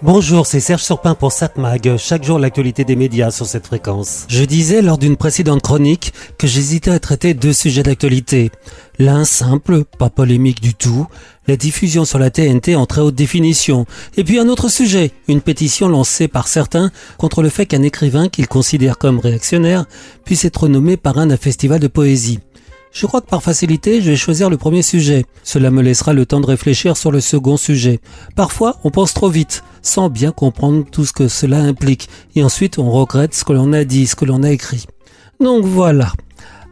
Bonjour, c'est Serge Surpin pour SatMag. Chaque jour, l'actualité des médias sur cette fréquence. Je disais lors d'une précédente chronique que j'hésitais à traiter deux sujets d'actualité. L'un simple, pas polémique du tout, la diffusion sur la TNT en très haute définition. Et puis un autre sujet, une pétition lancée par certains contre le fait qu'un écrivain qu'ils considèrent comme réactionnaire puisse être nommé parrain d'un festival de poésie. Je crois que par facilité, je vais choisir le premier sujet. Cela me laissera le temps de réfléchir sur le second sujet. Parfois, on pense trop vite, sans bien comprendre tout ce que cela implique, et ensuite on regrette ce que l'on a dit, ce que l'on a écrit. Donc voilà.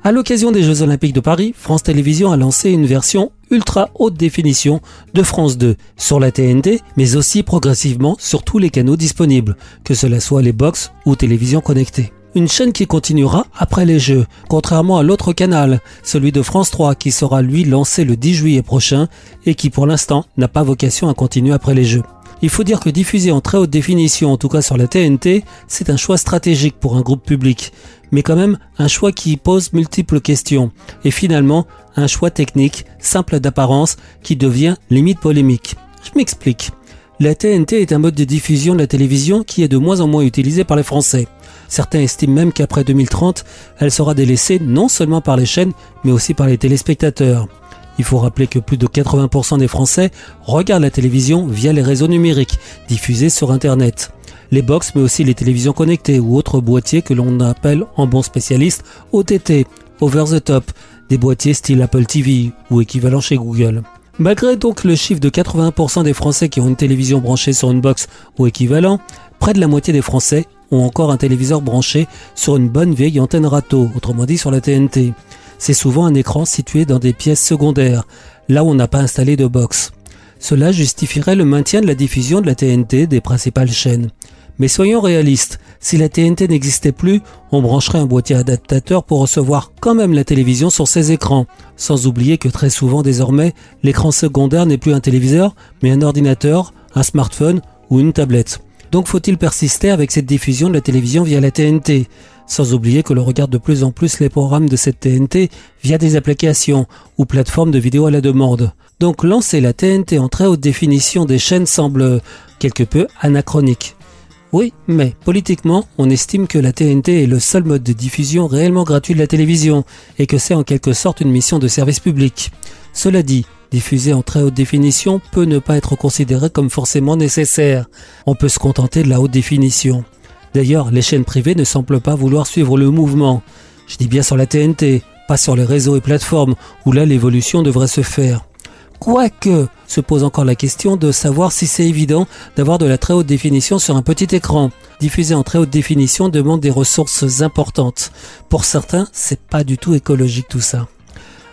À l'occasion des Jeux Olympiques de Paris, France Télévisions a lancé une version ultra haute définition de France 2 sur la TNT, mais aussi progressivement sur tous les canaux disponibles, que cela soit les box ou télévisions connectées une chaîne qui continuera après les Jeux, contrairement à l'autre canal, celui de France 3 qui sera lui lancé le 10 juillet prochain et qui pour l'instant n'a pas vocation à continuer après les Jeux. Il faut dire que diffuser en très haute définition, en tout cas sur la TNT, c'est un choix stratégique pour un groupe public, mais quand même un choix qui pose multiples questions, et finalement un choix technique, simple d'apparence, qui devient limite polémique. Je m'explique. La TNT est un mode de diffusion de la télévision qui est de moins en moins utilisé par les Français. Certains estiment même qu'après 2030, elle sera délaissée non seulement par les chaînes, mais aussi par les téléspectateurs. Il faut rappeler que plus de 80% des Français regardent la télévision via les réseaux numériques, diffusés sur Internet. Les box, mais aussi les télévisions connectées ou autres boîtiers que l'on appelle en bon spécialiste OTT, Over the Top, des boîtiers style Apple TV ou équivalent chez Google. Malgré donc le chiffre de 80% des Français qui ont une télévision branchée sur une box ou équivalent, près de la moitié des Français ont encore un téléviseur branché sur une bonne vieille antenne râteau, autrement dit sur la TNT. C'est souvent un écran situé dans des pièces secondaires, là où on n'a pas installé de box. Cela justifierait le maintien de la diffusion de la TNT des principales chaînes. Mais soyons réalistes, si la TNT n'existait plus, on brancherait un boîtier adaptateur pour recevoir quand même la télévision sur ses écrans. Sans oublier que très souvent désormais, l'écran secondaire n'est plus un téléviseur, mais un ordinateur, un smartphone ou une tablette. Donc faut-il persister avec cette diffusion de la télévision via la TNT Sans oublier que l'on regarde de plus en plus les programmes de cette TNT via des applications ou plateformes de vidéo à la demande. Donc lancer la TNT en très haute définition des chaînes semble quelque peu anachronique. Oui, mais politiquement, on estime que la TNT est le seul mode de diffusion réellement gratuit de la télévision et que c'est en quelque sorte une mission de service public. Cela dit, diffuser en très haute définition peut ne pas être considéré comme forcément nécessaire. On peut se contenter de la haute définition. D'ailleurs, les chaînes privées ne semblent pas vouloir suivre le mouvement. Je dis bien sur la TNT, pas sur les réseaux et plateformes, où là l'évolution devrait se faire. Quoique, se pose encore la question de savoir si c'est évident d'avoir de la très haute définition sur un petit écran. Diffuser en très haute définition demande des ressources importantes. Pour certains, c'est pas du tout écologique tout ça.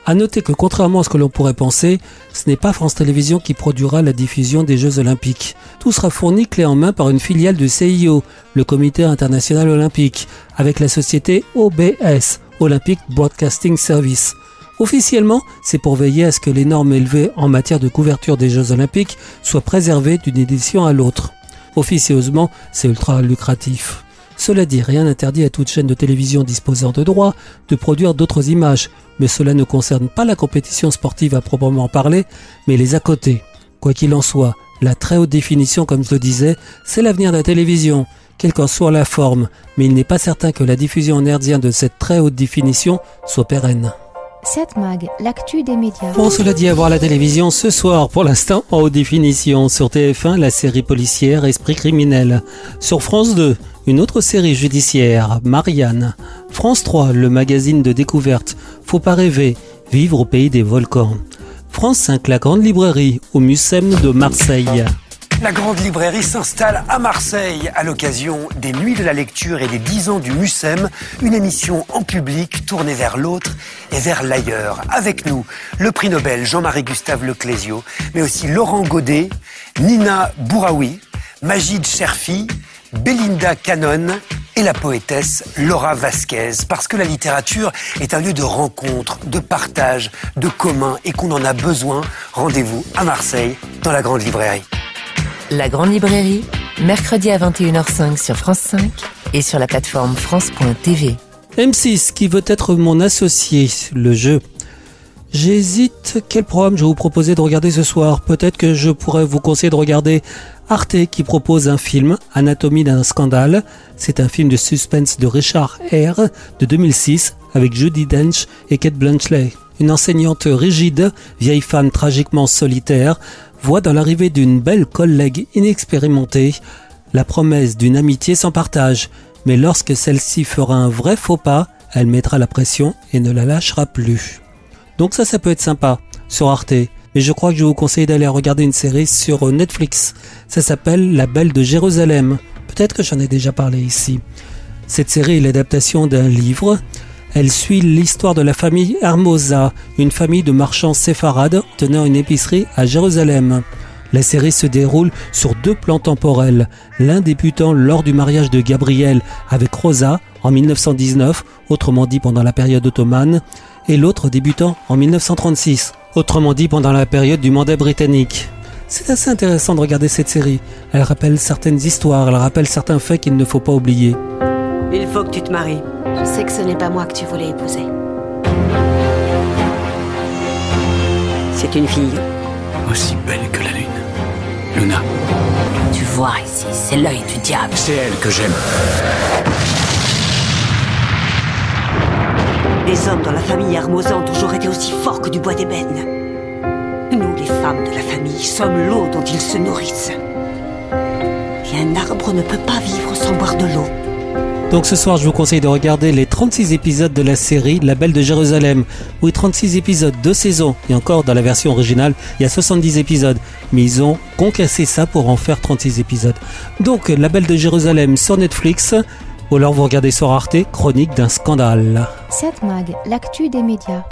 À noter que contrairement à ce que l'on pourrait penser, ce n'est pas France Télévisions qui produira la diffusion des Jeux Olympiques. Tout sera fourni clé en main par une filiale du CIO, le Comité International Olympique, avec la société OBS, Olympic Broadcasting Service. Officiellement, c'est pour veiller à ce que les normes élevées en matière de couverture des Jeux Olympiques soient préservées d'une édition à l'autre. Officieusement, c'est ultra lucratif. Cela dit, rien n'interdit à toute chaîne de télévision disposant de droits de produire d'autres images, mais cela ne concerne pas la compétition sportive à proprement parler, mais les à côté. Quoi qu'il en soit, la très haute définition, comme je le disais, c'est l'avenir de la télévision, quelle qu'en soit la forme, mais il n'est pas certain que la diffusion en herdien de cette très haute définition soit pérenne. Cette mag, l'actu des médias. Bon, cela dit à voir la télévision ce soir, pour l'instant en haute définition. Sur TF1, la série policière Esprit criminel. Sur France 2, une autre série judiciaire, Marianne. France 3, le magazine de découverte. Faut pas rêver, vivre au pays des volcans. France 5, la grande librairie, au Mucem de Marseille. La grande librairie s'installe à Marseille à l'occasion des Nuits de la lecture et des 10 ans du Mucem, une émission en public tournée vers l'autre et vers l'ailleurs. Avec nous, le prix Nobel Jean-Marie Gustave Leclésio, mais aussi Laurent Godet, Nina Bouraoui, Magid Cherfi, Belinda Cannon et la poétesse Laura Vasquez, parce que la littérature est un lieu de rencontre, de partage, de commun et qu'on en a besoin. Rendez-vous à Marseille, dans la grande librairie. La Grande Librairie, mercredi à 21h05 sur France 5 et sur la plateforme France.tv. M6 qui veut être mon associé, le jeu. J'hésite quel programme je vais vous proposer de regarder ce soir? Peut-être que je pourrais vous conseiller de regarder Arte qui propose un film, Anatomie d'un scandale. C'est un film de suspense de Richard Hare de 2006 avec Judy Dench et Kate Blanchett. Une enseignante rigide, vieille femme tragiquement solitaire, voit dans l'arrivée d'une belle collègue inexpérimentée la promesse d'une amitié sans partage. Mais lorsque celle-ci fera un vrai faux pas, elle mettra la pression et ne la lâchera plus. Donc ça, ça peut être sympa sur Arte. Mais je crois que je vous conseille d'aller regarder une série sur Netflix. Ça s'appelle La Belle de Jérusalem. Peut-être que j'en ai déjà parlé ici. Cette série est l'adaptation d'un livre. Elle suit l'histoire de la famille Hermosa, une famille de marchands séfarades tenant une épicerie à Jérusalem. La série se déroule sur deux plans temporels, l'un débutant lors du mariage de Gabriel avec Rosa en 1919, autrement dit pendant la période ottomane, et l'autre débutant en 1936, autrement dit pendant la période du mandat britannique. C'est assez intéressant de regarder cette série. Elle rappelle certaines histoires, elle rappelle certains faits qu'il ne faut pas oublier. Il faut que tu te maries. Je sais que ce n'est pas moi que tu voulais épouser. C'est une fille. Aussi belle que la lune. Luna. Tu vois ici, c'est l'œil du diable. C'est elle que j'aime. Les hommes dans la famille Hermosa ont toujours été aussi forts que du bois d'ébène. Nous, les femmes de la famille, sommes l'eau dont ils se nourrissent. Et un arbre ne peut pas vivre sans boire de l'eau. Donc ce soir, je vous conseille de regarder les 36 épisodes de la série La Belle de Jérusalem. Oui, 36 épisodes, deux saisons. Et encore, dans la version originale, il y a 70 épisodes. Mais ils ont concassé ça pour en faire 36 épisodes. Donc, La Belle de Jérusalem sur Netflix. Ou alors vous regardez sur Arte, Chronique d'un scandale. 7 Mag, l'actu des médias.